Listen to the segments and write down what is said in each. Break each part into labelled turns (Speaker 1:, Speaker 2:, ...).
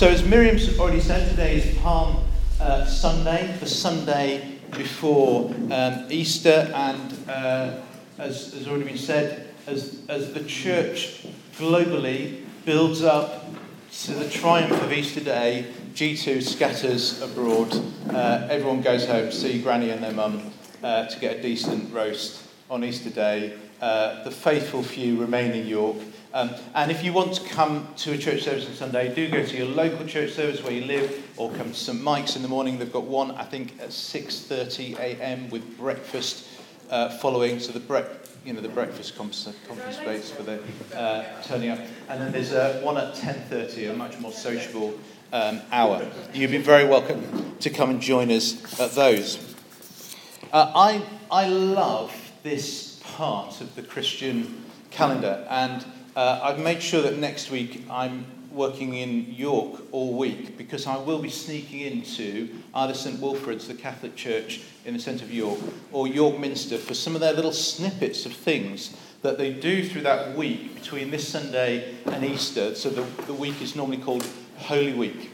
Speaker 1: So, as Miriam's already said, today is Palm uh, Sunday, the Sunday before um, Easter, and uh, as has already been said, as, as the church globally builds up to the triumph of Easter Day, G2 scatters abroad. Uh, everyone goes home to see Granny and their mum uh, to get a decent roast on Easter Day. Uh, the faithful few remain in York. Um, and if you want to come to a church service on Sunday, do go to your local church service where you live, or come to St Mike's in the morning. They've got one, I think, at 6:30 a.m. with breakfast uh, following. So the bre- you know the breakfast conference, space for the uh, turning up, and then there's uh, one at 10:30, a much more sociable um, hour. You'd be very welcome to come and join us at those. Uh, I I love this part of the Christian calendar and. Uh, I've made sure that next week I'm working in York all week because I will be sneaking into either St Wilfrid's, the Catholic Church in the centre of York, or York Minster for some of their little snippets of things that they do through that week between this Sunday and Easter. So the, the week is normally called Holy Week.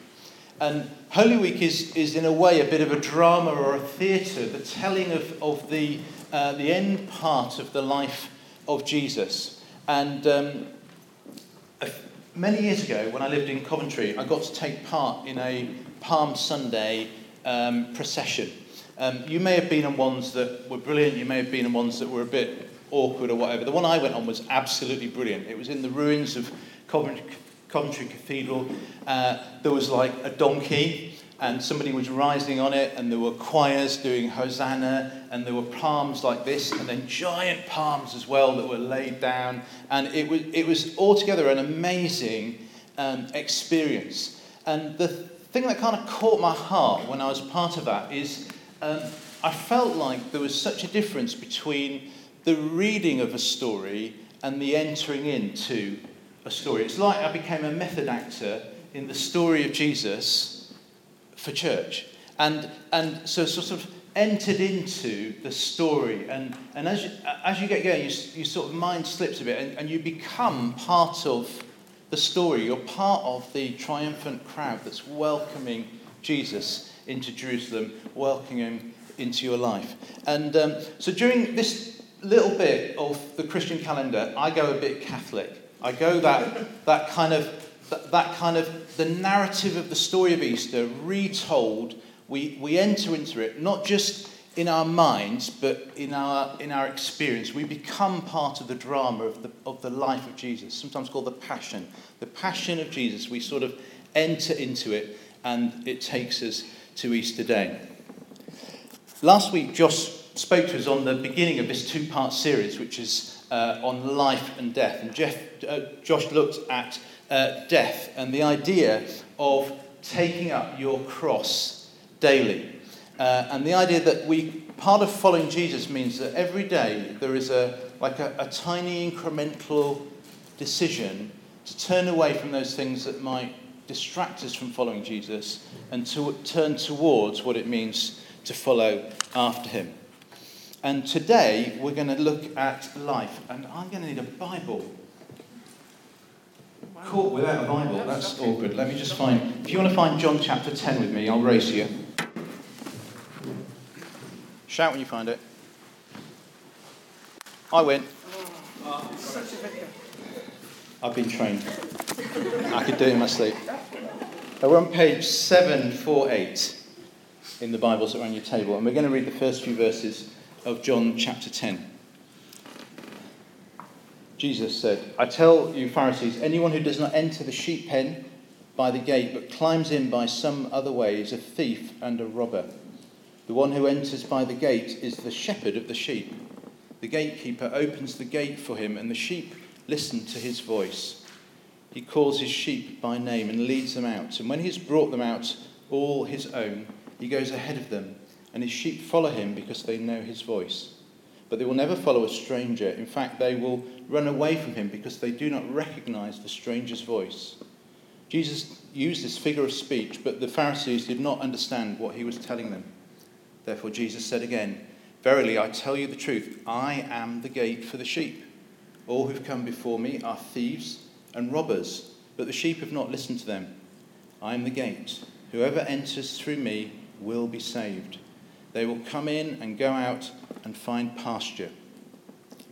Speaker 1: And Holy Week is, is, in a way, a bit of a drama or a theatre, the telling of, of the, uh, the end part of the life of Jesus. And um, many years ago, when I lived in Coventry, I got to take part in a Palm Sunday um, procession. Um, you may have been on ones that were brilliant, you may have been on ones that were a bit awkward or whatever. The one I went on was absolutely brilliant. It was in the ruins of Coventry, Coventry Cathedral. Uh, there was like a donkey and somebody was rising on it, and there were choirs doing Hosanna, and there were palms like this, and then giant palms as well that were laid down. And it was, it was altogether an amazing um, experience. And the thing that kind of caught my heart when I was part of that is um, I felt like there was such a difference between the reading of a story and the entering into a story. It's like I became a method actor in the story of Jesus for church. And, and so sort of entered into the story. And, and as, you, as you get going, you, you sort of mind slips a bit and, and you become part of the story. You're part of the triumphant crowd that's welcoming Jesus into Jerusalem, welcoming him into your life. And um, so during this little bit of the Christian calendar, I go a bit Catholic. I go that, that kind of that, that kind of the narrative of the story of Easter retold, we, we enter into it not just in our minds, but in our, in our experience. We become part of the drama of the, of the life of Jesus, sometimes called the passion. The passion of Jesus, we sort of enter into it, and it takes us to Easter Day. Last week, Josh spoke to us on the beginning of this two part series, which is uh, on life and death. And Jeff, uh, Josh looked at uh, death and the idea of taking up your cross daily. Uh, and the idea that we, part of following Jesus means that every day there is a, like a, a tiny incremental decision to turn away from those things that might distract us from following Jesus and to turn towards what it means to follow after him. And today we're going to look at life. And I'm going to need a Bible Caught without a Bible, that's awkward. Let me just find. If you want to find John chapter 10 with me, I'll race you. Shout when you find it. I win. I've been trained. I could do it in my sleep. we're on page 748 in the Bibles that are on your table, and we're going to read the first few verses of John chapter 10. Jesus said, I tell you, Pharisees, anyone who does not enter the sheep pen by the gate, but climbs in by some other way, is a thief and a robber. The one who enters by the gate is the shepherd of the sheep. The gatekeeper opens the gate for him, and the sheep listen to his voice. He calls his sheep by name and leads them out. And when he has brought them out, all his own, he goes ahead of them, and his sheep follow him because they know his voice. But they will never follow a stranger. In fact, they will run away from him because they do not recognize the stranger's voice. Jesus used this figure of speech, but the Pharisees did not understand what he was telling them. Therefore, Jesus said again, Verily, I tell you the truth, I am the gate for the sheep. All who've come before me are thieves and robbers, but the sheep have not listened to them. I am the gate. Whoever enters through me will be saved. They will come in and go out and find pasture.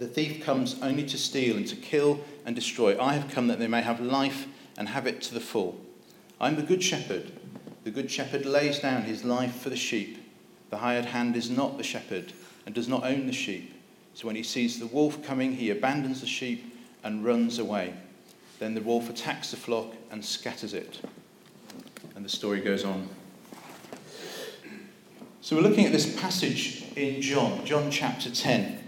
Speaker 1: The thief comes only to steal and to kill and destroy. I have come that they may have life and have it to the full. I am the good shepherd. The good shepherd lays down his life for the sheep. The hired hand is not the shepherd and does not own the sheep. So when he sees the wolf coming, he abandons the sheep and runs away. Then the wolf attacks the flock and scatters it. And the story goes on. So we're looking at this passage in John, John chapter 10,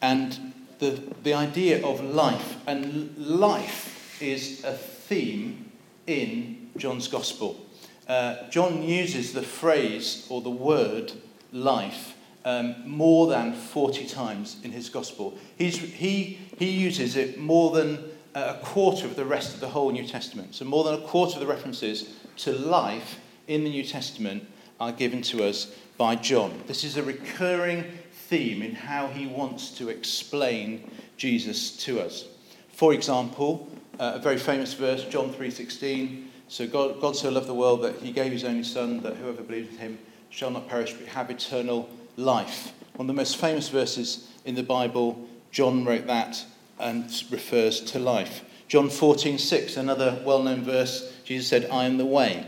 Speaker 1: and the, the idea of life. And life is a theme in John's Gospel. Uh, John uses the phrase or the word life um, more than 40 times in his Gospel. He's, he, he uses it more than a quarter of the rest of the whole New Testament. So, more than a quarter of the references to life in the New Testament are given to us by John. This is a recurring theme in how he wants to explain Jesus to us. For example, uh, a very famous verse, John 3:16. So God, God so loved the world that he gave his only son, that whoever believes in him shall not perish but have eternal life. One of the most famous verses in the Bible, John wrote that and refers to life. John 14:6, another well-known verse, Jesus said, "I am the way,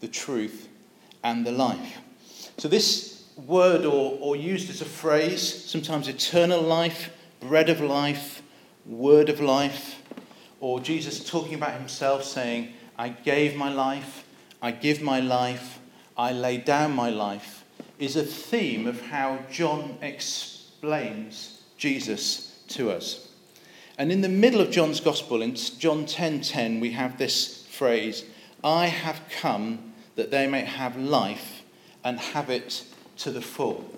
Speaker 1: the truth, and the life." So this word, or, or used as a phrase, sometimes eternal life, bread of life, word of life, or Jesus talking about himself saying, I gave my life, I give my life, I lay down my life, is a theme of how John explains Jesus to us. And in the middle of John's Gospel, in John 10:10, 10, we have this phrase, I have come that they may have life and have it to the full.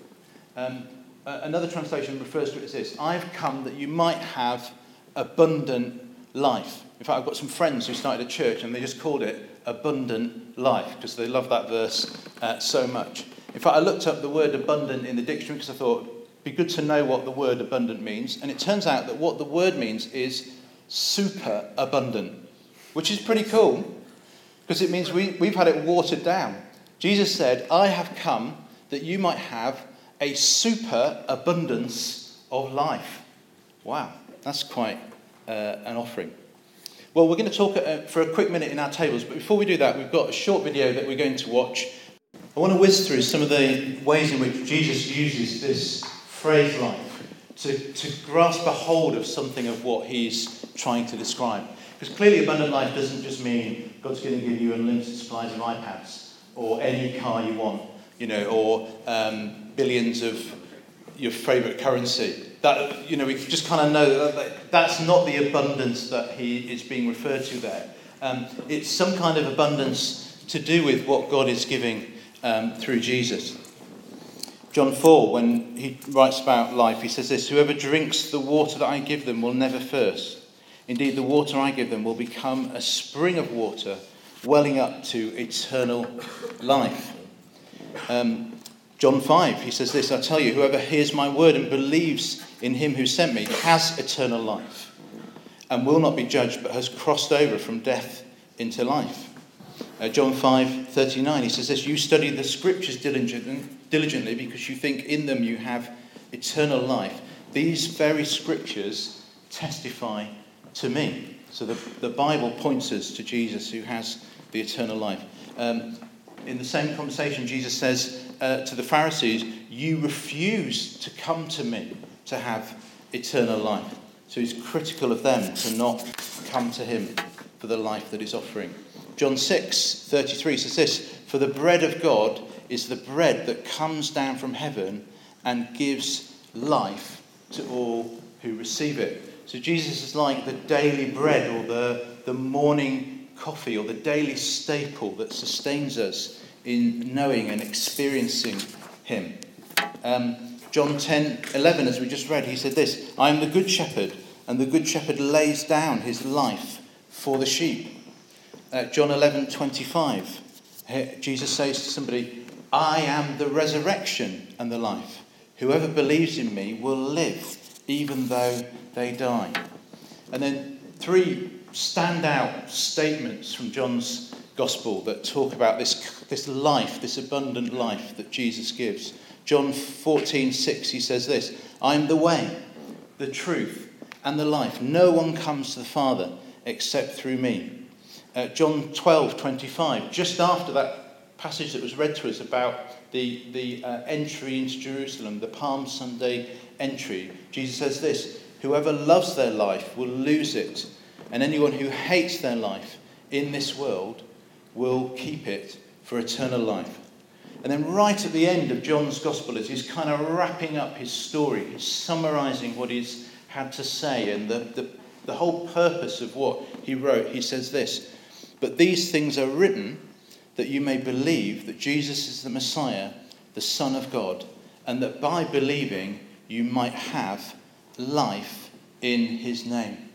Speaker 1: Um, another translation refers to it as this I've come that you might have abundant life. In fact, I've got some friends who started a church and they just called it abundant life because they love that verse uh, so much. In fact, I looked up the word abundant in the dictionary because I thought it'd be good to know what the word abundant means. And it turns out that what the word means is super abundant, which is pretty cool because it means we, we've had it watered down. Jesus said, I have come that you might have a super abundance of life. Wow, that's quite uh, an offering. Well, we're going to talk uh, for a quick minute in our tables, but before we do that, we've got a short video that we're going to watch. I want to whiz through some of the ways in which Jesus uses this phrase life to, to grasp a hold of something of what he's trying to describe. Because clearly, abundant life doesn't just mean God's going to give you unlimited supplies of iPads or any car you want you know, or um, billions of your favourite currency. That, you know, we just kind of know that that's not the abundance that he is being referred to there. Um, it's some kind of abundance to do with what God is giving um, through Jesus. John 4, when he writes about life, he says this Whoever drinks the water that I give them will never thirst. Indeed, the water I give them will become a spring of water welling up to eternal life. Um, John 5, he says this I tell you, whoever hears my word and believes in him who sent me has eternal life and will not be judged, but has crossed over from death into life. Uh, John 5 39, he says this You study the scriptures diligently because you think in them you have eternal life. These very scriptures testify to me. So the, the Bible points us to Jesus who has the eternal life. Um, in the same conversation, Jesus says uh, to the Pharisees, You refuse to come to me to have eternal life. So he's critical of them to not come to him for the life that he's offering. John 6 33 says this For the bread of God is the bread that comes down from heaven and gives life to all who receive it. So Jesus is like the daily bread or the, the morning coffee or the daily staple that sustains us in knowing and experiencing Him. Um, John 10 11, as we just read, he said this I am the good shepherd, and the good shepherd lays down his life for the sheep. Uh, John 11 25, Jesus says to somebody, I am the resurrection and the life. Whoever believes in me will live even though they die. And then three standout statements from John's gospel that talk about this, this life, this abundant life that Jesus gives. John 14, 6, he says this I am the way, the truth, and the life. No one comes to the Father except through me. Uh, John 12, 25, just after that passage that was read to us about the, the uh, entry into Jerusalem, the Palm Sunday entry, Jesus says this Whoever loves their life will lose it, and anyone who hates their life in this world will keep it for eternal life. And then, right at the end of John's Gospel, as he's kind of wrapping up his story, he's summarizing what he's had to say and the, the, the whole purpose of what he wrote, he says this But these things are written that you may believe that Jesus is the Messiah, the Son of God, and that by believing you might have life in his name.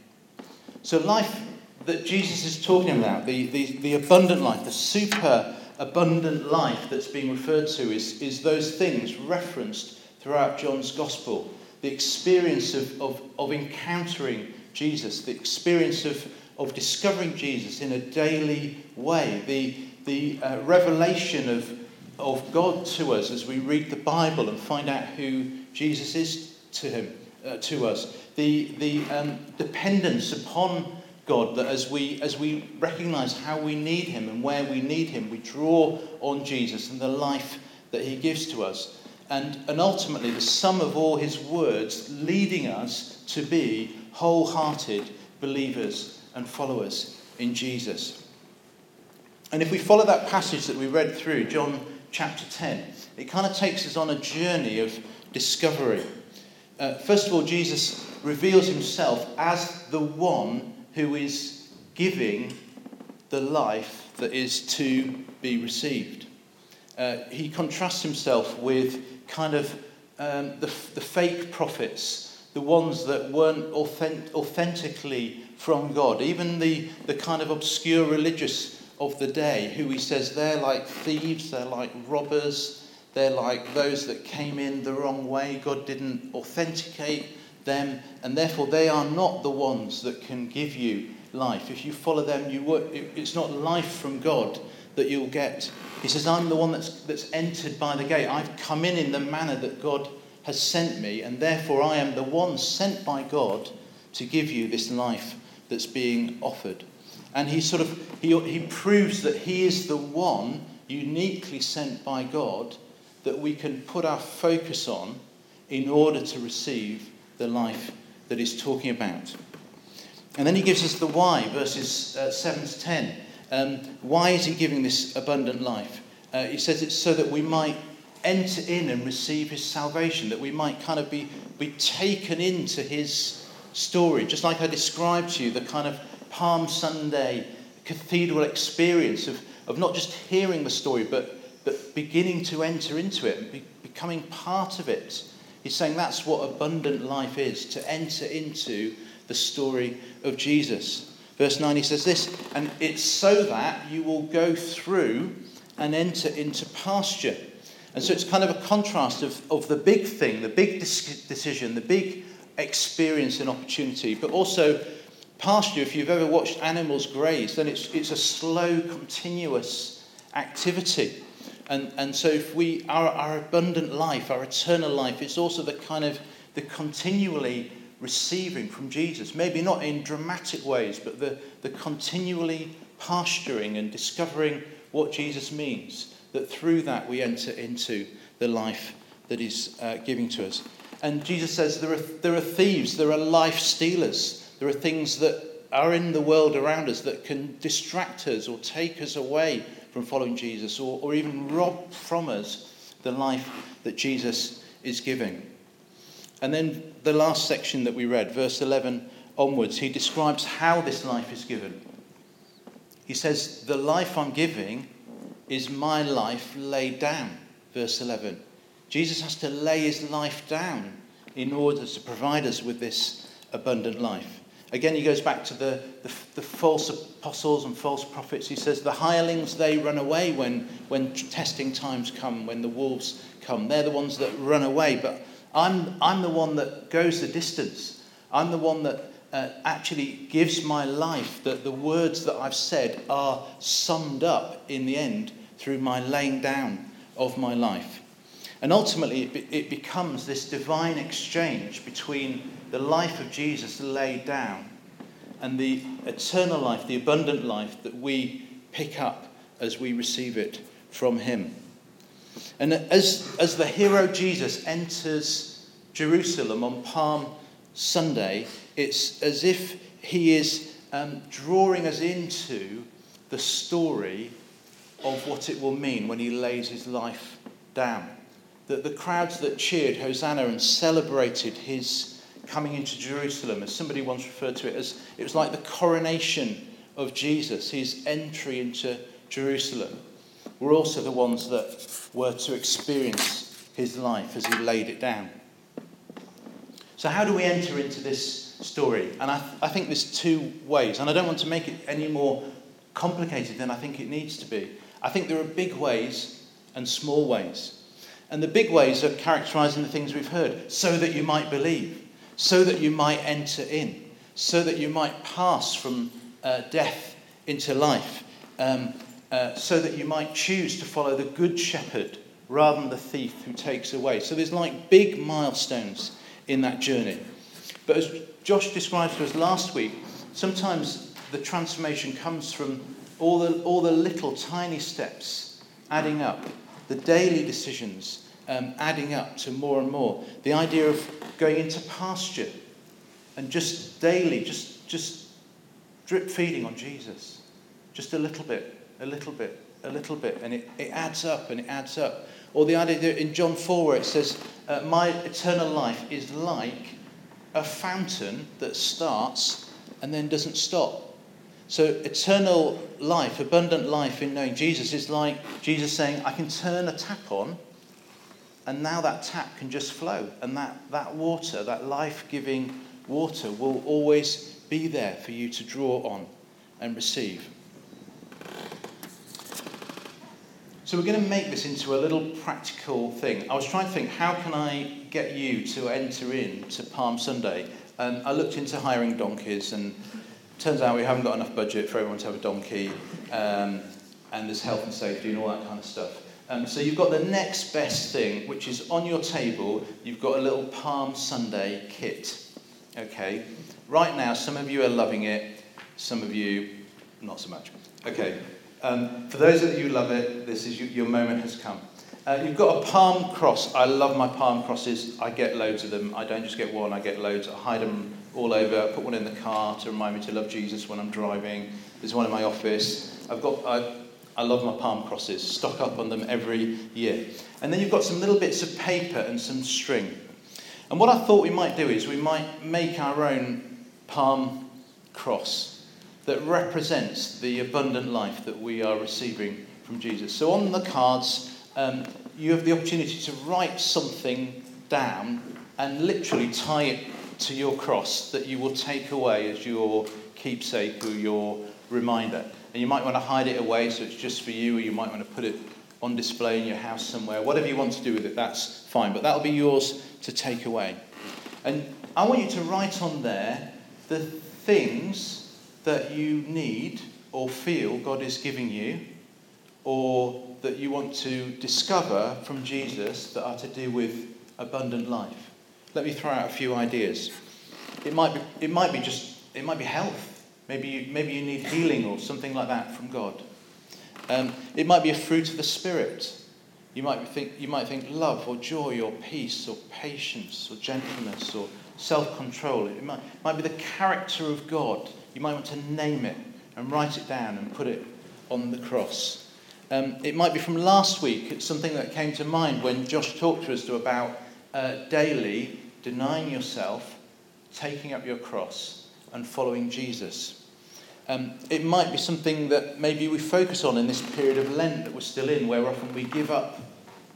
Speaker 1: So, life that Jesus is talking about, the, the, the abundant life, the super abundant life that's being referred to, is, is those things referenced throughout John's Gospel. The experience of, of, of encountering Jesus, the experience of, of discovering Jesus in a daily way, the, the uh, revelation of, of God to us as we read the Bible and find out who Jesus is to him, uh, to us, the, the um, dependence upon God that as we, as we recognize how we need Him and where we need Him, we draw on Jesus and the life that He gives to us. And, and ultimately, the sum of all His words leading us to be wholehearted believers and followers in Jesus. And if we follow that passage that we read through, John chapter 10, it kind of takes us on a journey of discovery. Uh, first of all, Jesus reveals himself as the one who is giving the life that is to be received. Uh, he contrasts himself with kind of um, the, the fake prophets, the ones that weren't authentic, authentically from God, even the, the kind of obscure religious of the day, who he says they're like thieves, they're like robbers, they're like those that came in the wrong way. God didn't authenticate them, and therefore they are not the ones that can give you life. If you follow them, you work, it's not life from God that you'll get. He says, I'm the one that's, that's entered by the gate. I've come in in the manner that God has sent me, and therefore I am the one sent by God to give you this life that's being offered. And he sort of he, he proves that he is the one uniquely sent by God that we can put our focus on in order to receive the life that he's talking about. And then he gives us the why, verses uh, 7 to 10. Um, why is he giving this abundant life? Uh, he says it's so that we might enter in and receive his salvation, that we might kind of be, be taken into his story. Just like I described to you, the kind of Palm Sunday cathedral experience of, of not just hearing the story, but, but beginning to enter into it be, becoming part of it. He's saying that's what abundant life is to enter into the story of Jesus. Verse 9, he says this, and it's so that you will go through and enter into pasture. And so it's kind of a contrast of, of the big thing, the big decision, the big experience and opportunity, but also pasture. If you've ever watched animals graze, then it's, it's a slow, continuous activity. And, and so if we, our, our abundant life, our eternal life, it's also the kind of the continually receiving from Jesus. Maybe not in dramatic ways, but the, the continually pasturing and discovering what Jesus means. That through that we enter into the life that He's uh, giving to us. And Jesus says there are, there are thieves, there are life stealers, there are things that are in the world around us that can distract us or take us away from following Jesus or, or even rob from us the life that Jesus is giving. And then the last section that we read, verse 11 onwards, he describes how this life is given. He says, The life I'm giving is my life laid down. Verse 11. Jesus has to lay his life down in order to provide us with this abundant life. Again, he goes back to the, the, the, false apostles and false prophets. He says, The hirelings, they run away when, when testing times come, when the wolves come. They're the ones that run away. But I'm, I'm the one that goes the distance. I'm the one that uh, actually gives my life, that the words that I've said are summed up in the end through my laying down of my life. And ultimately, it, be, it becomes this divine exchange between the life of Jesus laid down and the eternal life, the abundant life that we pick up as we receive it from Him. And as, as the hero Jesus enters Jerusalem on Palm Sunday, it's as if he is um, drawing us into the story of what it will mean when he lays his life down. That the crowds that cheered Hosanna and celebrated his coming into Jerusalem, as somebody once referred to it as, it was like the coronation of Jesus, his entry into Jerusalem, were also the ones that were to experience his life as he laid it down. So, how do we enter into this story? And I, th- I think there's two ways, and I don't want to make it any more complicated than I think it needs to be. I think there are big ways and small ways. And the big ways are characterizing the things we've heard so that you might believe, so that you might enter in, so that you might pass from uh, death into life, um, uh, so that you might choose to follow the good shepherd rather than the thief who takes away. So there's like big milestones in that journey. But as Josh described to us last week, sometimes the transformation comes from all the, all the little tiny steps adding up, the daily decisions um, adding up to more and more. The idea of going into pasture and just daily, just, just drip feeding on Jesus. Just a little bit, a little bit, a little bit. And it, it adds up and it adds up. Or the idea that in John 4 where it says, uh, My eternal life is like a fountain that starts and then doesn't stop. So, eternal life, abundant life in knowing Jesus is like Jesus saying, I can turn a tap on, and now that tap can just flow. And that, that water, that life giving water, will always be there for you to draw on and receive. So, we're going to make this into a little practical thing. I was trying to think, how can I get you to enter in to Palm Sunday? And I looked into hiring donkeys, and turns out we haven't got enough budget for everyone to have a donkey, um, and there's health and safety and all that kind of stuff. Um, so you've got the next best thing, which is on your table, you've got a little Palm Sunday kit. Okay? Right now, some of you are loving it, some of you not so much. Okay. Um, for those of you who love it, this is you, your moment has come. Uh, you've got a palm cross. I love my palm crosses. I get loads of them. I don't just get one, I get loads. I hide them all over. I put one in the car to remind me to love Jesus when I'm driving. There's one in my office. I've got, I, I love my palm crosses. Stock up on them every year. And then you've got some little bits of paper and some string. And what I thought we might do is we might make our own palm cross that represents the abundant life that we are receiving from Jesus. So on the cards, um, you have the opportunity to write something down and literally tie it to your cross that you will take away as your keepsake or your reminder. And you might want to hide it away so it's just for you, or you might want to put it on display in your house somewhere. Whatever you want to do with it, that's fine. But that'll be yours to take away. And I want you to write on there the things that you need or feel God is giving you, or that you want to discover from Jesus that are to do with abundant life. Let me throw out a few ideas. It might be, it might be just, it might be health. Maybe you, maybe you need healing or something like that from God. Um, it might be a fruit of the Spirit. You might think, you might think love or joy or peace or patience or gentleness or self control. It might, might be the character of God you might want to name it and write it down and put it on the cross. Um, it might be from last week. It's something that came to mind when Josh talked to us about uh, daily denying yourself, taking up your cross, and following Jesus. Um, it might be something that maybe we focus on in this period of Lent that we're still in, where often we give up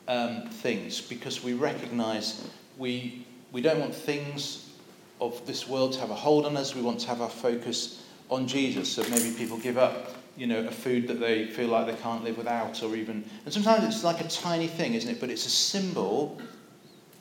Speaker 1: um, things because we recognize we, we don't want things of this world to have a hold on us. We want to have our focus on Jesus. So maybe people give up, you know, a food that they feel like they can't live without, or even. And sometimes it's like a tiny thing, isn't it? But it's a symbol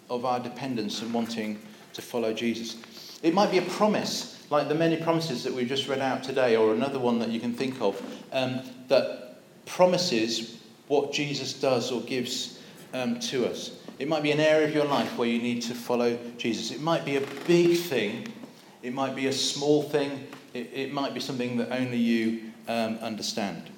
Speaker 1: of our dependence and wanting to follow Jesus. It might be a promise, like the many promises that we've just read out today, or another one that you can think of, um, that promises what Jesus does or gives um, to us. It might be an area of your life where you need to follow Jesus. It might be a big thing, it might be a small thing, it, it might be something that only you um, understand.